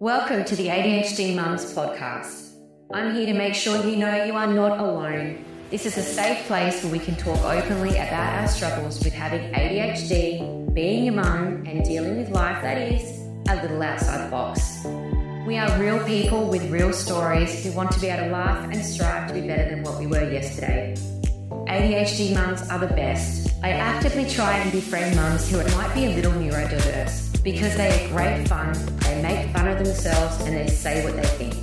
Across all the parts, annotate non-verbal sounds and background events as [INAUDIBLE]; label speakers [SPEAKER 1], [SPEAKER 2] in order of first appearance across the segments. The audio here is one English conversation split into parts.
[SPEAKER 1] Welcome to the ADHD Mums podcast. I'm here to make sure you know you are not alone. This is a safe place where we can talk openly about our struggles with having ADHD, being a mum, and dealing with life that is a little outside the box. We are real people with real stories who want to be able to laugh and strive to be better than what we were yesterday. ADHD mums are the best. I actively try and befriend mums who might be a little neurodiverse because they are great fun, they make fun of themselves, and they say what they think.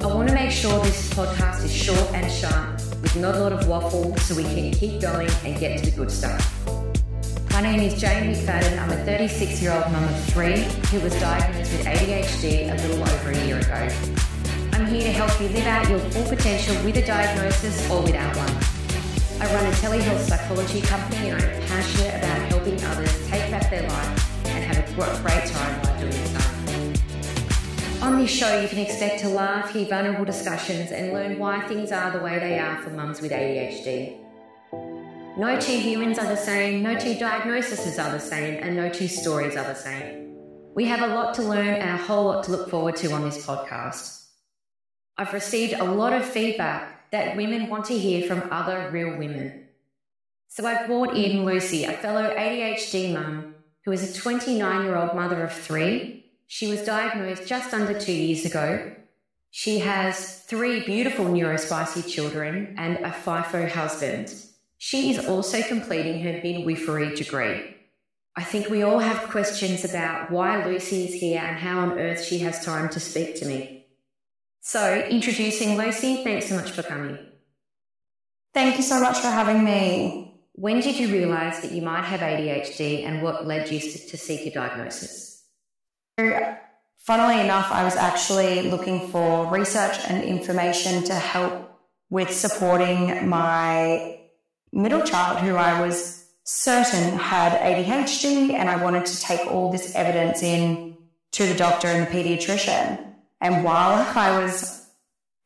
[SPEAKER 1] I want to make sure this podcast is short and sharp with not a lot of waffle so we can keep going and get to the good stuff. My name is Jane McFadden. I'm a 36 year old mum of three who was diagnosed with ADHD a little over a year ago. I'm here to help you live out your full potential with a diagnosis or without one. I run a telehealth psychology company and I'm passionate about helping others take back their life and have a great time while doing so. On this show, you can expect to laugh, hear vulnerable discussions, and learn why things are the way they are for mums with ADHD. No two humans are the same, no two diagnoses are the same, and no two stories are the same. We have a lot to learn and a whole lot to look forward to on this podcast. I've received a lot of feedback that women want to hear from other real women. So I've brought in Lucy, a fellow ADHD mum who is a 29 year old mother of three. She was diagnosed just under two years ago. She has three beautiful neurospicy children and a FIFO husband. She is also completing her midwifery degree. I think we all have questions about why Lucy is here and how on earth she has time to speak to me. So, introducing Lucy, thanks so much for coming.
[SPEAKER 2] Thank you so much for having me.
[SPEAKER 1] When did you realize that you might have ADHD and what led you to seek a diagnosis?
[SPEAKER 2] Funnily enough, I was actually looking for research and information to help with supporting my middle child who I was certain had ADHD and I wanted to take all this evidence in to the doctor and the pediatrician. And while I was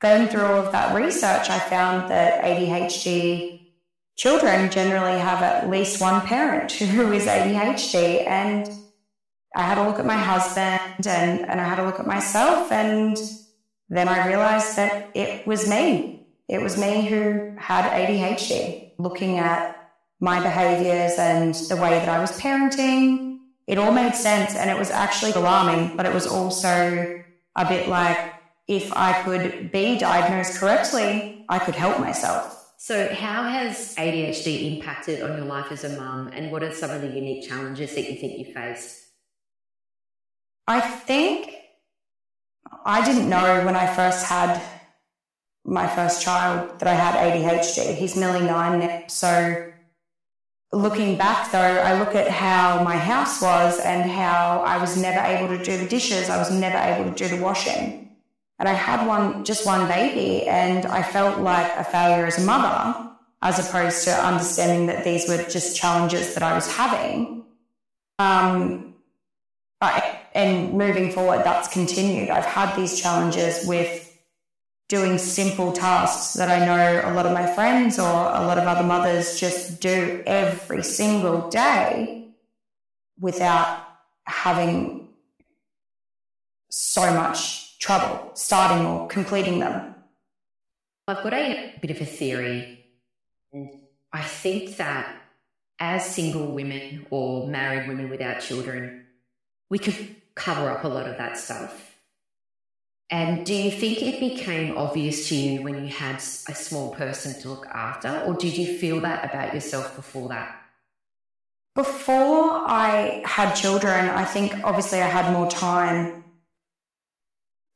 [SPEAKER 2] going through all of that research, I found that ADHD children generally have at least one parent [LAUGHS] who is ADHD. And I had a look at my husband and, and I had a look at myself. And then I realized that it was me. It was me who had ADHD. Looking at my behaviors and the way that I was parenting, it all made sense. And it was actually alarming, but it was also a bit like if I could be diagnosed correctly, I could help myself.
[SPEAKER 1] So, how has ADHD impacted on your life as a mum, and what are some of the unique challenges that you think you faced?
[SPEAKER 2] I think I didn't know when I first had my first child that I had ADHD. He's nearly nine now. So, looking back though, I look at how my house was and how I was never able to do the dishes, I was never able to do the washing. And I had one, just one baby, and I felt like a failure as a mother, as opposed to understanding that these were just challenges that I was having. Um, I, and moving forward, that's continued. I've had these challenges with doing simple tasks that I know a lot of my friends or a lot of other mothers just do every single day without having so much trouble starting or completing them?
[SPEAKER 1] I've got a bit of a theory. I think that as single women or married women without children, we could cover up a lot of that stuff. And do you think it became obvious to you when you had a small person to look after, or did you feel that about yourself before that?
[SPEAKER 2] Before I had children, I think obviously I had more time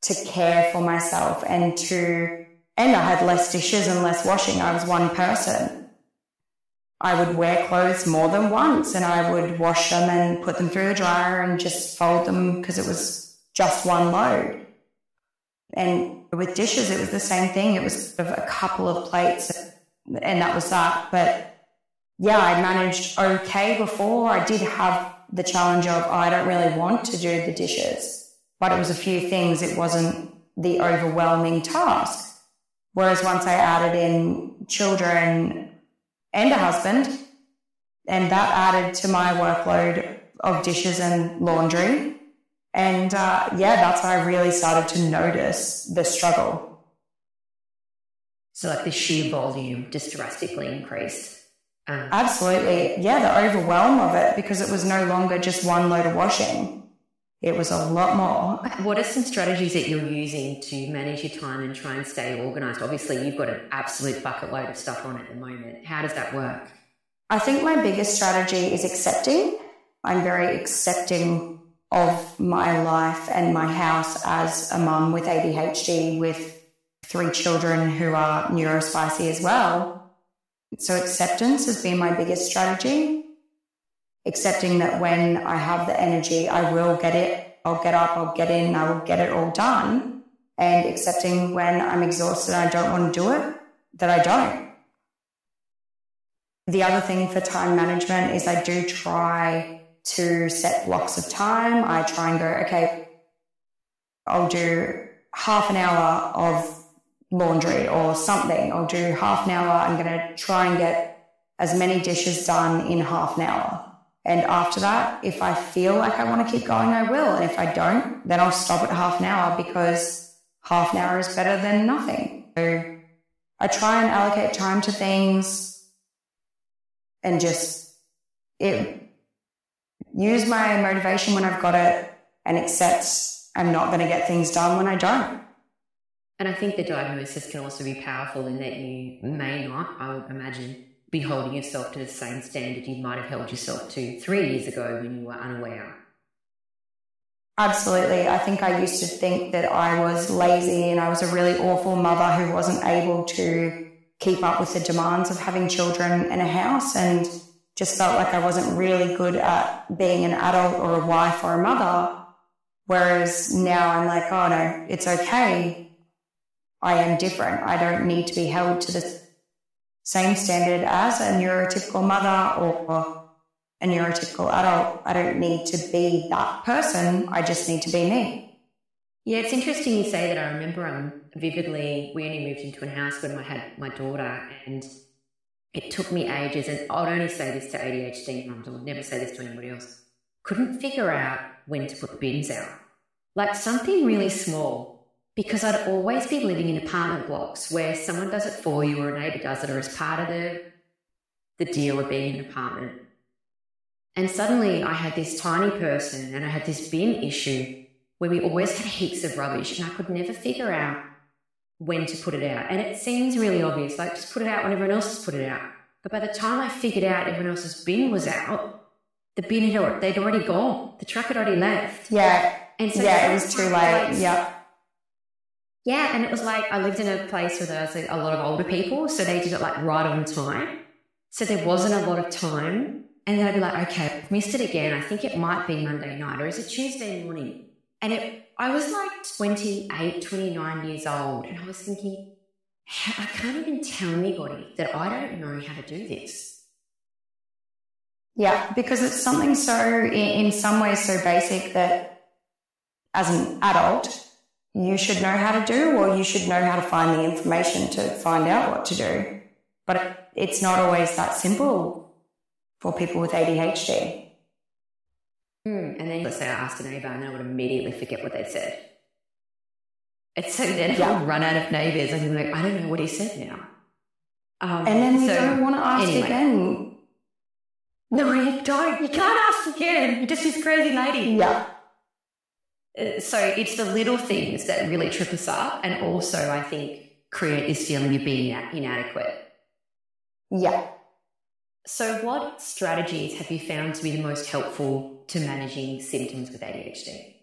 [SPEAKER 2] to care for myself and to, and I had less dishes and less washing. I was one person. I would wear clothes more than once and I would wash them and put them through the dryer and just fold them because it was just one load. And with dishes, it was the same thing. It was a couple of plates and that was that. But yeah, I managed okay before. I did have the challenge of, oh, I don't really want to do the dishes but it was a few things. It wasn't the overwhelming task. Whereas once I added in children and a husband, and that added to my workload of dishes and laundry, And uh, yeah, that's when I really started to notice the struggle.
[SPEAKER 1] So, like the sheer volume just drastically increased.
[SPEAKER 2] Um, Absolutely. Yeah, the overwhelm of it because it was no longer just one load of washing. It was a lot more.
[SPEAKER 1] What are some strategies that you're using to manage your time and try and stay organized? Obviously, you've got an absolute bucket load of stuff on at the moment. How does that work?
[SPEAKER 2] I think my biggest strategy is accepting. I'm very accepting of my life and my house as a mum with ADHD with three children who are neurospicy as well. So acceptance has been my biggest strategy. Accepting that when I have the energy, I will get it. I'll get up, I'll get in, I will get it all done. And accepting when I'm exhausted I don't want to do it, that I don't. The other thing for time management is I do try to set blocks of time. I try and go, okay, I'll do half an hour of laundry or something. I'll do half an hour. I'm going to try and get as many dishes done in half an hour. And after that, if I feel like I want to keep going, I will. And if I don't, then I'll stop at half an hour because half an hour is better than nothing. So I try and allocate time to things and just it use my motivation when I've got it and accept I'm not going to get things done when I don't.
[SPEAKER 1] And I think the diagnosis can also be powerful in that you may not, I would imagine, be holding yourself to the same standard you might have held yourself to three years ago when you were unaware.
[SPEAKER 2] Absolutely. I think I used to think that I was lazy and I was a really awful mother who wasn't able to keep up with the demands of having children in a house. And just felt like I wasn't really good at being an adult or a wife or a mother. Whereas now I'm like, oh no, it's okay. I am different. I don't need to be held to the same standard as a neurotypical mother or a neurotypical adult. I don't need to be that person. I just need to be me.
[SPEAKER 1] Yeah, it's interesting you say that. I remember um, vividly, we only moved into a house when I had my daughter, and it took me ages, and I'd only say this to ADHD mums, I would never say this to anybody else. Couldn't figure out when to put the bins out. Like something really small, because I'd always be living in apartment blocks where someone does it for you or a neighbour does it or as part of the, the deal of being in an apartment. And suddenly I had this tiny person and I had this bin issue where we always had heaps of rubbish and I could never figure out when to put it out. And it seems really obvious, like just put it out when everyone else has put it out. But by the time I figured out everyone else's bin was out, the bin had they'd already gone. The truck had already left.
[SPEAKER 2] Yeah. And so yeah, it was too late. yeah.
[SPEAKER 1] Yeah, and it was like I lived in a place where there was a lot of older people, so they did it like right on time. So there wasn't a lot of time. And then I'd be like, okay, I've missed it again. I think it might be Monday night or is it Tuesday morning? And it, I was like 28, 29 years old, and I was thinking, I can't even tell anybody that I don't know how to do this.
[SPEAKER 2] Yeah, because it's something so, in some ways, so basic that as an adult, you should know how to do, or you should know how to find the information to find out what to do. But it's not always that simple for people with ADHD.
[SPEAKER 1] Mm, and then let's say I asked a neighbour and I would immediately forget what they said. It's so then yeah. I'll run out of neighbours and I'm like, I don't know what he said now.
[SPEAKER 2] Um, and then you so, don't want to ask anyway. again.
[SPEAKER 1] No, you don't. You can't ask again. You're just this crazy lady.
[SPEAKER 2] Yeah.
[SPEAKER 1] Uh, so it's the little things that really trip us up and also, I think, create this feeling of being inadequate.
[SPEAKER 2] Yeah.
[SPEAKER 1] So, what strategies have you found to be the most helpful to managing symptoms with ADHD?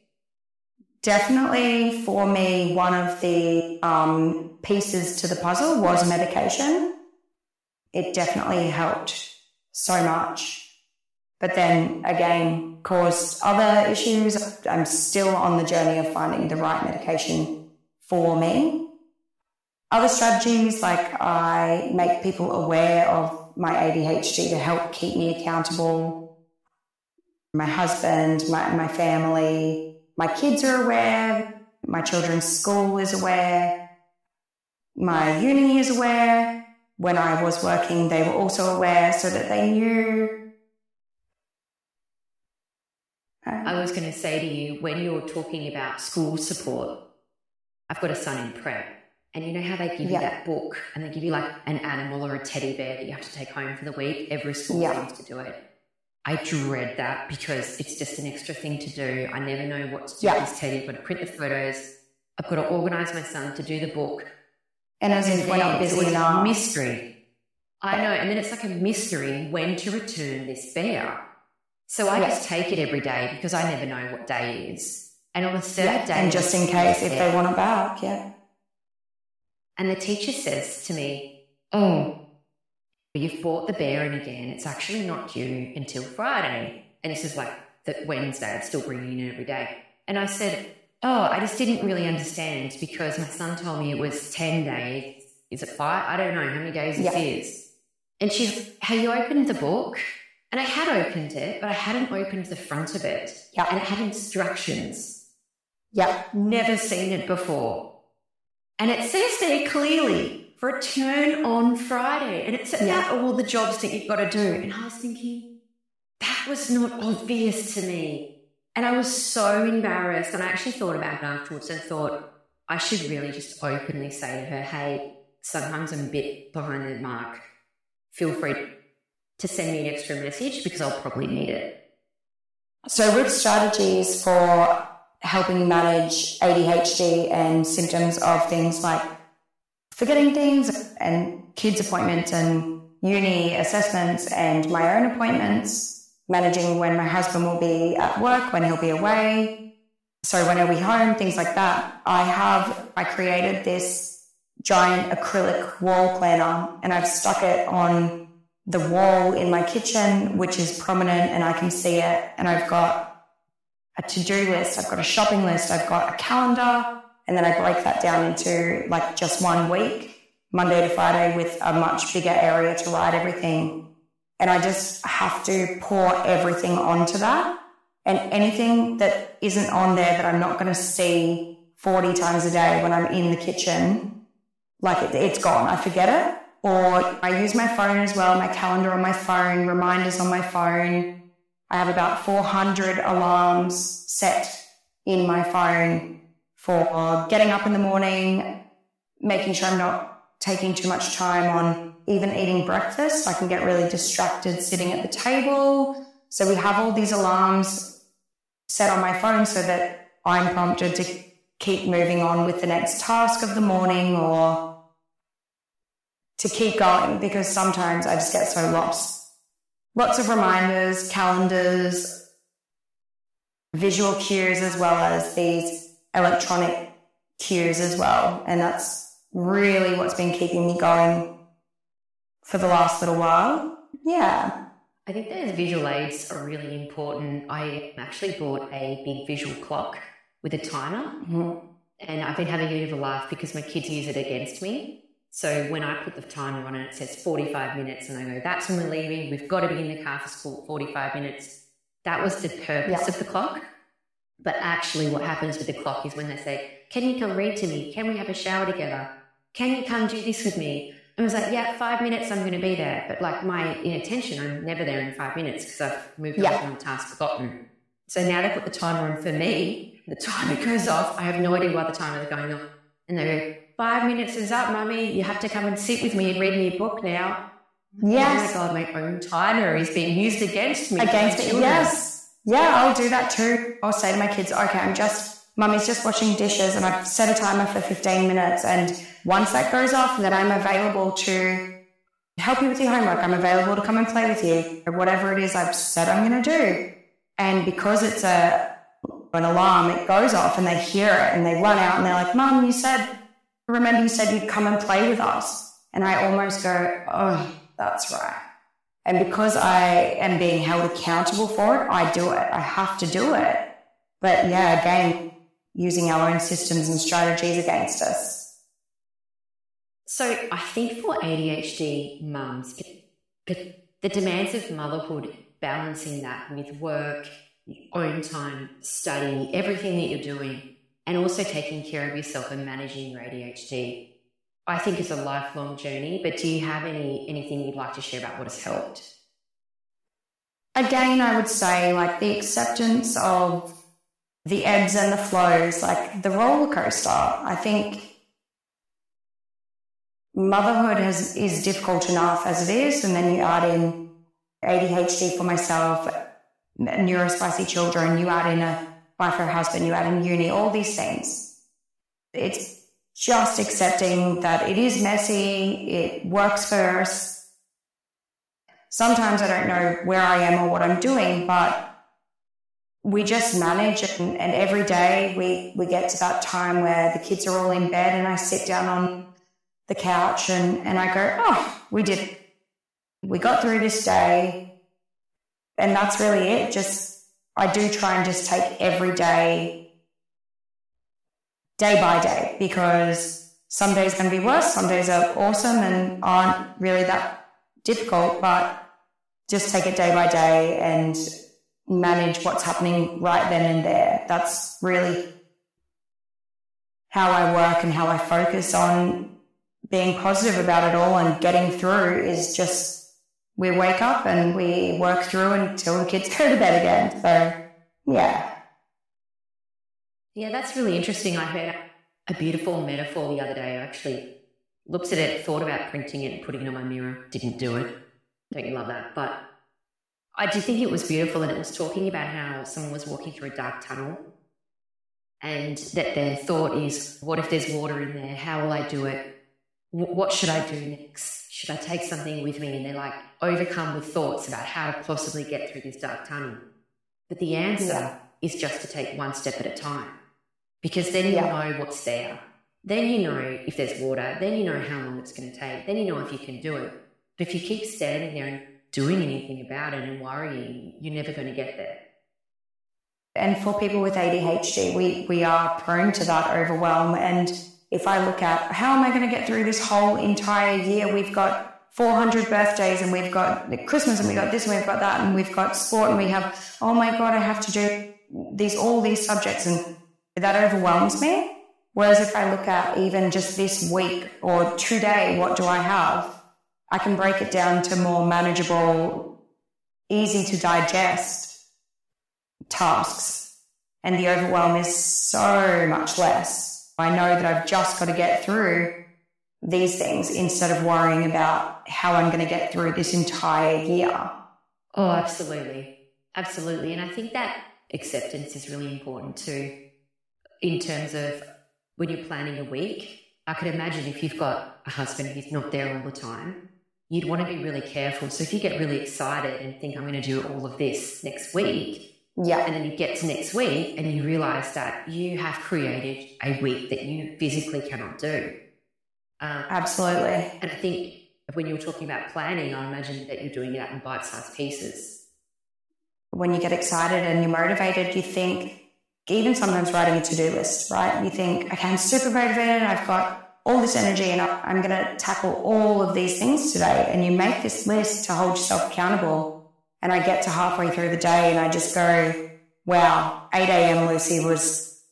[SPEAKER 2] Definitely for me, one of the um, pieces to the puzzle was medication. It definitely helped so much. But then again, caused other issues. I'm still on the journey of finding the right medication for me. Other strategies like I make people aware of my ADHD to help keep me accountable. My husband, my, my family, my kids are aware. My children's school is aware. My uni is aware. When I was working, they were also aware so that they knew.
[SPEAKER 1] Um, I was going to say to you when you're talking about school support, I've got a son in prep, and you know how they give
[SPEAKER 2] Yeah.
[SPEAKER 1] you that book and they give you like an animal or a teddy bear that you have to take home for the week? Every school
[SPEAKER 2] Yeah.
[SPEAKER 1] seems to do it. I dread that because it's just an extra thing to do. I never know what to do
[SPEAKER 2] Yeah.
[SPEAKER 1] with this teddy. I've got to print the photos. I've got to organise my son to do the book.
[SPEAKER 2] And as
[SPEAKER 1] And
[SPEAKER 2] if we're not
[SPEAKER 1] then
[SPEAKER 2] busy
[SPEAKER 1] it's a
[SPEAKER 2] enough.
[SPEAKER 1] mystery. I know, and then it's like a mystery when to return this bear. So I
[SPEAKER 2] Yeah.
[SPEAKER 1] just take it every day because I never know what day it is. And on the third
[SPEAKER 2] Yeah,
[SPEAKER 1] day,
[SPEAKER 2] and just in case if they want it back, yeah.
[SPEAKER 1] And the teacher says to me, "Oh, you've bought the bear in again. It's actually not due until Friday." And this is like the Wednesday. I'm still bringing it in every day. And I said, "Oh, I just didn't really understand because my son told me it was ten days. Is it five? I don't know how many days
[SPEAKER 2] Yeah.
[SPEAKER 1] it is." And she's, "Have you opened the book?" And I had opened it, but I hadn't opened the front of it.
[SPEAKER 2] Yeah.
[SPEAKER 1] And it had instructions.
[SPEAKER 2] Yeah.
[SPEAKER 1] Never seen it before. And it says there clearly return on Friday. And it's about
[SPEAKER 2] Yeah.
[SPEAKER 1] all the jobs that you've got to do. And I was thinking, that was not obvious to me. And I was so embarrassed. And I actually thought about it afterwards and thought, I should really just openly say to her, hey, sometimes I'm a bit behind the mark. Feel free to send me an extra message because I'll probably need it.
[SPEAKER 2] So, with strategies for helping manage ADHD and symptoms of things like forgetting things and kids' appointments and uni assessments and my own appointments, managing when my husband will be at work, when he'll be away, so when he'll be home, things like that. I have, I created this giant acrylic wall planner and I've stuck it on the wall in my kitchen, which is prominent and I can see it. And I've got a to do list, I've got a shopping list, I've got a calendar, and then I break that down into like just one week, Monday to Friday, with a much bigger area to write everything. And I just have to pour everything onto that. And anything that isn't on there that I'm not going to see 40 times a day when I'm in the kitchen, like it, it's gone. I forget it. Or I use my phone as well, my calendar on my phone, reminders on my phone. I have about 400 alarms set in my phone for getting up in the morning, making sure I'm not taking too much time on even eating breakfast. I can get really distracted sitting at the table. So we have all these alarms set on my phone so that I'm prompted to keep moving on with the next task of the morning or to keep going because sometimes I just get so lost. Lots of reminders, calendars, visual cues, as well as these electronic cues as well. And that's really what's been keeping me going for the last little while. Yeah.
[SPEAKER 1] I think those visual aids are really important. I actually bought a big visual clock with a timer,
[SPEAKER 2] Mhm.
[SPEAKER 1] and I've been having a bit of a laugh because my kids use it against me. So when I put the timer on and it says 45 minutes, and I go, that's when we're leaving, we've got to be in the car for school, 45 minutes. That was the purpose
[SPEAKER 2] Yeah.
[SPEAKER 1] of the clock. But actually, what happens with the clock is when they say, Can you come read to me? Can we have a shower together? Can you come do this with me? And I was like, Yeah, five minutes, I'm going to be there. But like my inattention, I'm never there in five minutes because I've moved
[SPEAKER 2] Yeah.
[SPEAKER 1] on from the task forgotten. So now they put the timer on for me. The timer goes off. I have no idea why the timer is going off. And they go, Five minutes is up, mummy. You have to come and sit with me and read me a book now.
[SPEAKER 2] Yes.
[SPEAKER 1] Oh my God, my own timer is being used against me.
[SPEAKER 2] Against it.
[SPEAKER 1] children.
[SPEAKER 2] Yes. Yeah, I'll do that too. I'll say to my kids, okay, I'm just, mummy's just washing dishes and I've set a timer for 15 minutes. And once that goes off, then I'm available to help you with your homework. I'm available to come and play with you or whatever it is I've said I'm going to do. And because it's a, an alarm, it goes off and they hear it and they run out and they're like, Mum, you said, remember you said you'd come and play with us. And I almost go, oh, that's right. And because I am being held accountable for it, I do it. I have to do it. But yeah, again, using our own systems and strategies against us.
[SPEAKER 1] So I think for ADHD mums, the demands of motherhood, balancing that with work, your own time, study, everything that you're doing, and also taking care of yourself and managing your ADHD, I think is a lifelong journey. But do you have any anything you'd like to share about what has helped?
[SPEAKER 2] again, I would say like the acceptance of the ebbs and the flows, like the roller coaster. I think motherhood has, is difficult enough as it is, and then you add in ADHD for myself, neurospicy children, you add in a wife or husband, you add in uni, all these things. It's just accepting that it is messy, it works for us. Sometimes I don't know where I am or what I'm doing, but we just manage and, and every day we, we get to that time where the kids are all in bed and I sit down on the couch and, and I go, oh, we did, we got through this day. And that's really it. Just, I do try and just take every day, day by day, because some days are going to be worse, some days are awesome and aren't really that difficult, but just take it day by day and manage what's happening right then and there. That's really how I work and how I focus on being positive about it all and getting through is just we wake up and we work through until the kids [LAUGHS] go to bed again. So, yeah.
[SPEAKER 1] Yeah, that's really interesting. I heard a beautiful metaphor the other day. I actually looked at it, thought about printing it and putting it on my mirror, didn't do it. Don't you love that? But I do think it was beautiful, and it was talking about how someone was walking through a dark tunnel and that their thought is, What if there's water in there? How will I do it? what should I do next? Should I take something with me? And they're like overcome with thoughts about how to possibly get through this dark tunnel. But the answer is just to take one step at a time because then you yeah. know what's there. Then you know if there's water. Then you know how long it's going to take. Then you know if you can do it. But if you keep standing there and doing anything about it and worrying, you're never going to get there.
[SPEAKER 2] And for people with ADHD, we, we are prone to that overwhelm. And if I look at how am I going to get through this whole entire year, we've got 400 birthdays and we've got Christmas and we've got this and we've got that and we've got sport and we have, oh my God, I have to do these, all these subjects and that overwhelms me. Whereas if I look at even just this week or today, what do I have? I can break it down to more manageable, easy to digest tasks. And the overwhelm is so much less. I know that I've just got to get through these things instead of worrying about how I'm going to get through this entire year.
[SPEAKER 1] Oh, absolutely. Absolutely. And I think that acceptance is really important too, in terms of when you're planning a week. I could imagine if you've got a husband who's not there all the time, you'd want to be really careful. So if you get really excited and think, I'm going to do all of this next week,
[SPEAKER 2] yeah.
[SPEAKER 1] And then you get to next week and you realize that you have created a week that you physically cannot do.
[SPEAKER 2] Um, Absolutely.
[SPEAKER 1] And I think when you were talking about planning, I imagine that you're doing it in bite sized pieces.
[SPEAKER 2] When you get excited and you're motivated, you think, even sometimes writing a to do list, right? You think, okay, I'm super motivated, I've got all this energy and I'm going to tackle all of these things today. And you make this list to hold yourself accountable. And I get to halfway through the day and I just go, wow, 8 a.m. Lucy was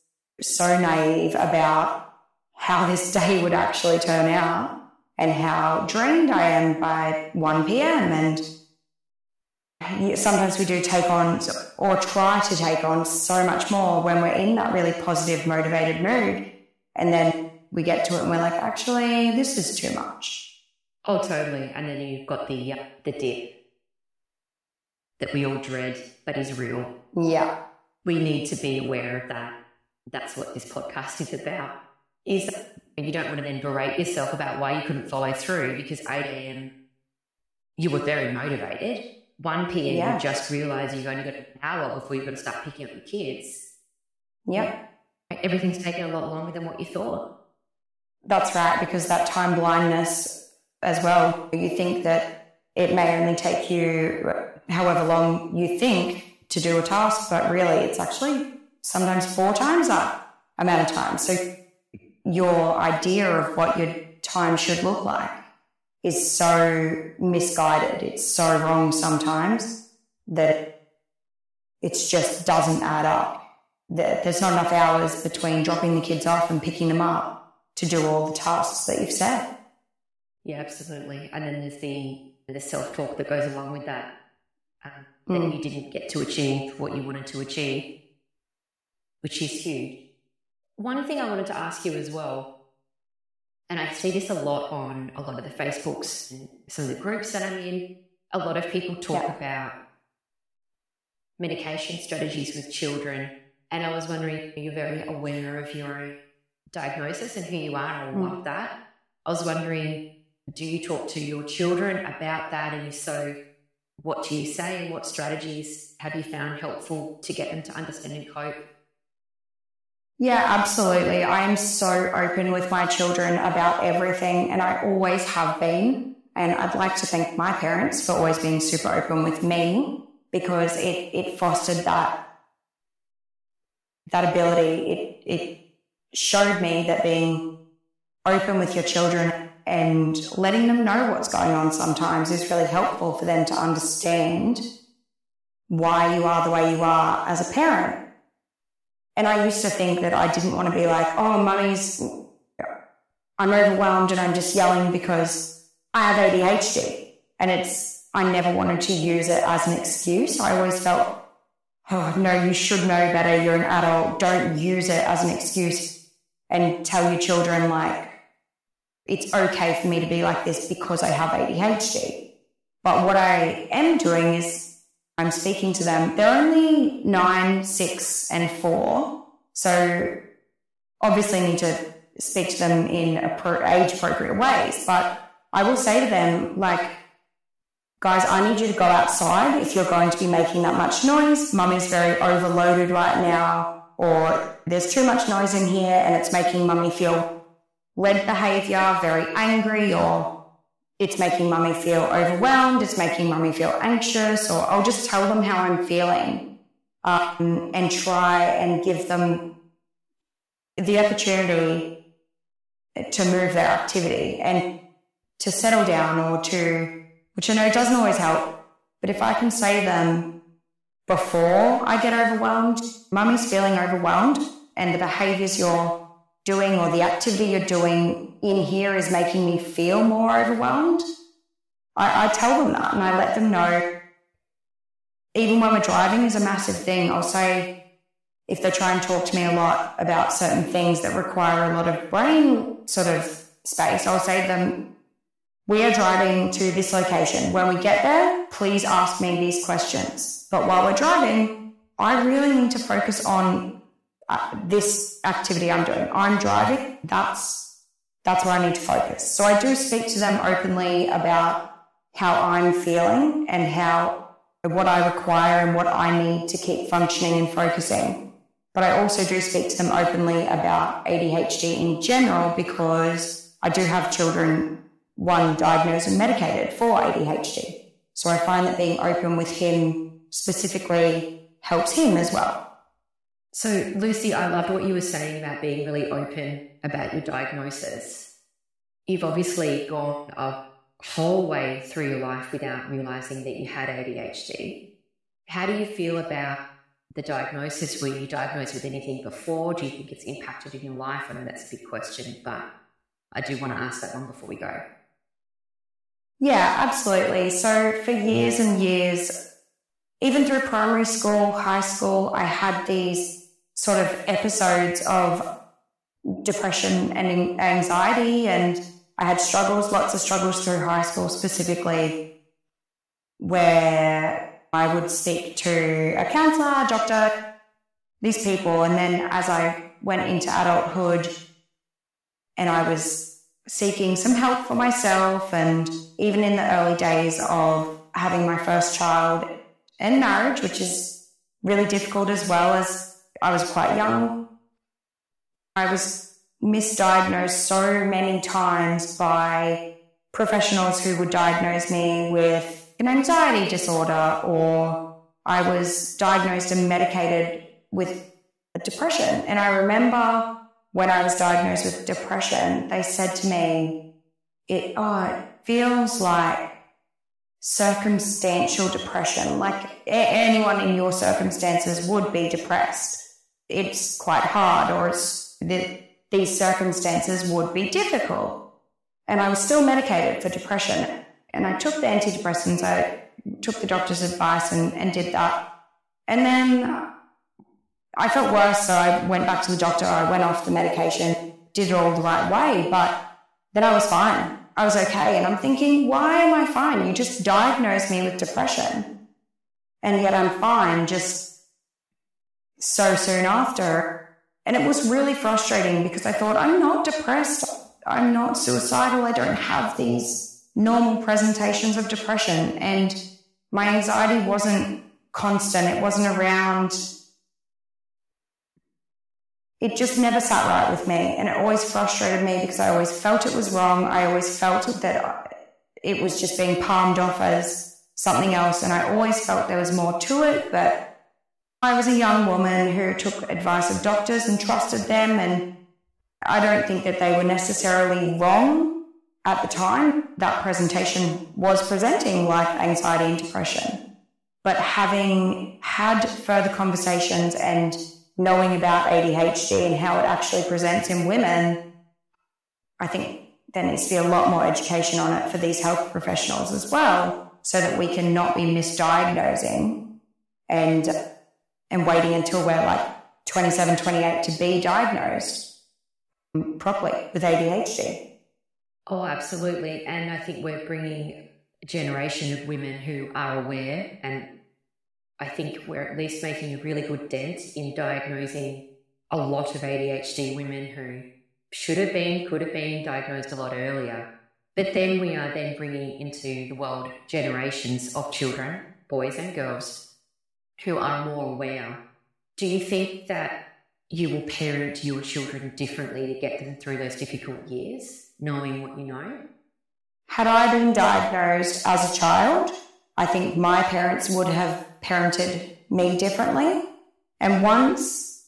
[SPEAKER 2] so naive about how this day would actually turn out and how drained I am by 1 p.m. And sometimes we do take on or try to take on so much more when we're in that really positive, motivated mood. And then we get to it and we're like, actually, this is too much.
[SPEAKER 1] Oh, totally. And then you've got the uh, the dip that we all dread, but is real.
[SPEAKER 2] Yeah,
[SPEAKER 1] we need to be aware of that. That's what this podcast is about. Is you don't want to then berate yourself about why you couldn't follow through because 8 a.m. you were very motivated. 1 p.m. Yeah. you just realize you've only got an hour before you've got to start picking up your kids.
[SPEAKER 2] Yep.
[SPEAKER 1] Everything's taken a lot longer than what you thought.
[SPEAKER 2] That's right, because that time blindness as well, you think that it may only take you however long you think to do a task, but really it's actually sometimes four times that amount of time. So your idea of what your time should look like is so misguided. It's so wrong sometimes that it just doesn't add up. There's not enough hours between dropping the kids off and picking them up to do all the tasks that you've set.
[SPEAKER 1] Yeah, absolutely. And then there's the the self talk that goes along with that. Um, that you didn't get to achieve what you wanted to achieve, which is huge. One thing I wanted to ask you as well, and I see this a lot on a lot of the Facebooks and some of the groups that I'm in, a lot of people talk
[SPEAKER 2] Yeah.
[SPEAKER 1] about medication strategies with children. And I was wondering, you're very aware of your own diagnosis and who you are, and I
[SPEAKER 2] Mm.
[SPEAKER 1] love that. I was wondering, do you talk to your children about that? And if so, what do you say? And what strategies have you found helpful to get them to understand and cope?
[SPEAKER 2] Yeah, absolutely. I am so open with my children about everything, and I always have been. And I'd like to thank my parents for always being super open with me because it, it fostered that that ability. It it showed me that being open with your children and letting them know what's going on sometimes is really helpful for them to understand why you are the way you are as a parent. And I used to think that I didn't want to be like, oh, mummy's, I'm overwhelmed and I'm just yelling because I have ADHD. And it's, I never wanted to use it as an excuse. I always felt, oh, no, you should know better. You're an adult. Don't use it as an excuse and tell your children, like, it's okay for me to be like this because I have ADHD. But what I am doing is I'm speaking to them. They're only nine, six, and four. So obviously need to speak to them in age appropriate ways. But I will say to them, like, guys, I need you to go outside if you're going to be making that much noise. Mummy's very overloaded right now, or there's too much noise in here and it's making mummy feel red behavior, very angry, or it's making mummy feel overwhelmed, it's making mummy feel anxious, or I'll just tell them how I'm feeling um, and try and give them the opportunity to move their activity and to settle down or to, which I know doesn't always help, but if I can say to them before I get overwhelmed, mummy's feeling overwhelmed and the behaviors you're doing or the activity you're doing in here is making me feel more overwhelmed, I, I tell them that and I let them know. Even when we're driving is a massive thing. I'll say if they try and talk to me a lot about certain things that require a lot of brain sort of space, I'll say to them, we are driving to this location. When we get there, please ask me these questions. But while we're driving, I really need to focus on this activity I'm doing. I'm driving. That's that's where I need to focus. So I do speak to them openly about how I'm feeling and how what I require and what I need to keep functioning and focusing. But I also do speak to them openly about ADHD in general because I do have children, one diagnosed and medicated for ADHD. So I find that being open with him specifically helps him as well.
[SPEAKER 1] So, Lucy, I loved what you were saying about being really open about your diagnosis. You've obviously gone a whole way through your life without realizing that you had ADHD. How do you feel about the diagnosis? Were you diagnosed with anything before? Do you think it's impacted in your life? I know that's a big question, but I do want to ask that one before we go.
[SPEAKER 2] Yeah, absolutely. So for years and years, even through primary school, high school, I had these sort of episodes of depression and anxiety, and I had struggles, lots of struggles through high school specifically, where I would speak to a counselor, a doctor, these people, and then as I went into adulthood and I was seeking some help for myself, and even in the early days of having my first child and marriage, which is really difficult as well as I was quite young. I was misdiagnosed so many times by professionals who would diagnose me with an anxiety disorder, or I was diagnosed and medicated with depression. And I remember when I was diagnosed with depression, they said to me, it, oh, it feels like circumstantial depression. Like a- anyone in your circumstances would be depressed. It's quite hard, or it's the, these circumstances would be difficult. And I was still medicated for depression. And I took the antidepressants. I took the doctor's advice and, and did that. And then I felt worse, so I went back to the doctor. I went off the medication, did it all the right way, but then I was fine. I was okay. And I'm thinking, why am I fine? You just diagnosed me with depression. And yet I'm fine just so soon after. And it was really frustrating because I thought, I'm not depressed. I'm not suicidal. I don't have these normal presentations of depression. And my anxiety wasn't constant, it wasn't around. It just never sat right with me. And it always frustrated me because I always felt it was wrong. I always felt that it was just being palmed off as something else. And I always felt there was more to it. But I was a young woman who took advice of doctors and trusted them. And I don't think that they were necessarily wrong at the time. That presentation was presenting like anxiety and depression. But having had further conversations and knowing about ADHD and how it actually presents in women, I think there needs to be a lot more education on it for these health professionals as well, so that we can not be misdiagnosing and and waiting until we're like 27, 28 to be diagnosed properly with ADHD.
[SPEAKER 1] Oh, absolutely. And I think we're bringing a generation of women who are aware and I think we're at least making a really good dent in diagnosing a lot of ADHD women who should have been, could have been diagnosed a lot earlier. But then we are then bringing into the world generations of children, boys and girls, who are more aware. Do you think that you will parent your children differently to get them through those difficult years, knowing what you know?
[SPEAKER 2] Had I been diagnosed as a child, I think my parents would have parented me differently. And once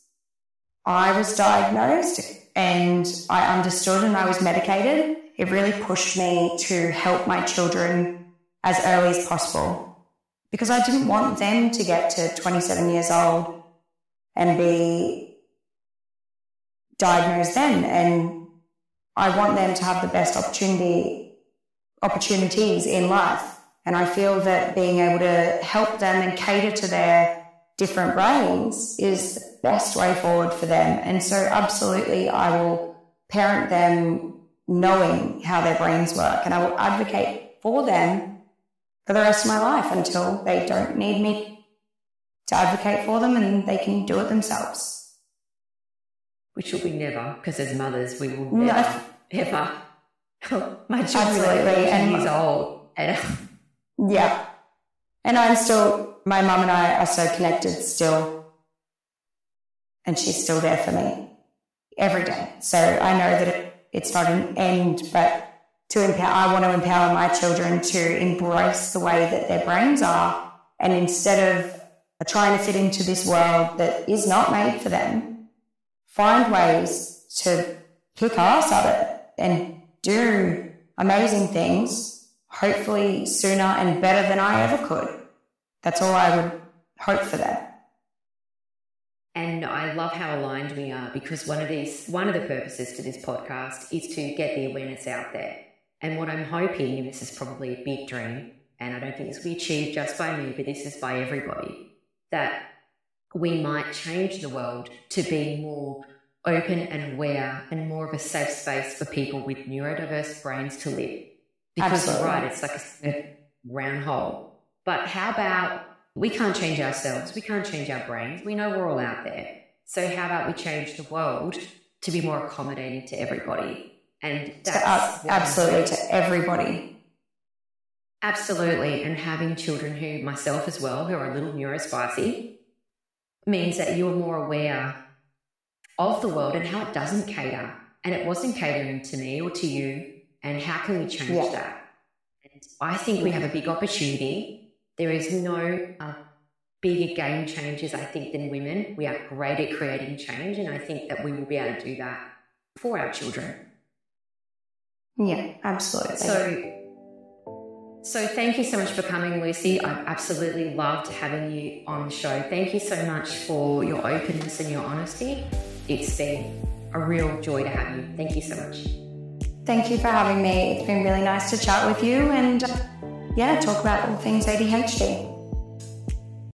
[SPEAKER 2] I was diagnosed and I understood and I was medicated, it really pushed me to help my children as early as possible because I didn't want them to get to 27 years old and be diagnosed then. And I want them to have the best opportunity opportunities in life. And I feel that being able to help them and cater to their different brains is the best way forward for them. And so, absolutely, I will parent them knowing how their brains work and I will advocate for them for the rest of my life until they don't need me to advocate for them and they can do it themselves.
[SPEAKER 1] Which will be never, because as mothers, we will never, no. ever. [LAUGHS] My children
[SPEAKER 2] Absolutely.
[SPEAKER 1] are years old. And [LAUGHS]
[SPEAKER 2] yeah. And I'm still, my mum and I are so connected still. And she's still there for me every day. So I know that it, it's not an end, but to empower, I want to empower my children to embrace the way that their brains are. And instead of trying to fit into this world that is not made for them, find ways to kick ass at it and do amazing things hopefully sooner and better than I ever could. That's all I would hope for that.
[SPEAKER 1] And I love how aligned we are because one of these one of the purposes to this podcast is to get the awareness out there. And what I'm hoping, and this is probably a big dream, and I don't think this will be achieved just by me, but this is by everybody, that we might change the world to be more open and aware and more of a safe space for people with neurodiverse brains to live. Because Absolutely. right, it's like a round hole. But how about we can't change ourselves, we can't change our brains. We know we're all out there. So how about we change the world to be more accommodating to everybody? And that's
[SPEAKER 2] absolutely to everybody.
[SPEAKER 1] Absolutely. And having children who, myself as well, who are a little neurospicy, means that you're more aware of the world and how it doesn't cater. And it wasn't catering to me or to you and how can we change yeah. that? And I think we have a big opportunity. There is no uh, bigger game changers, I think, than women. We are great at creating change, and I think that we will be able to do that for our children.
[SPEAKER 2] Yeah, absolutely.
[SPEAKER 1] So, so thank you so much for coming, Lucy. I've absolutely loved having you on the show. Thank you so much for your openness and your honesty. It's been a real joy to have you. Thank you so much.
[SPEAKER 2] Thank you for having me. It's been really nice to chat with you and yeah, talk about all things ADHD.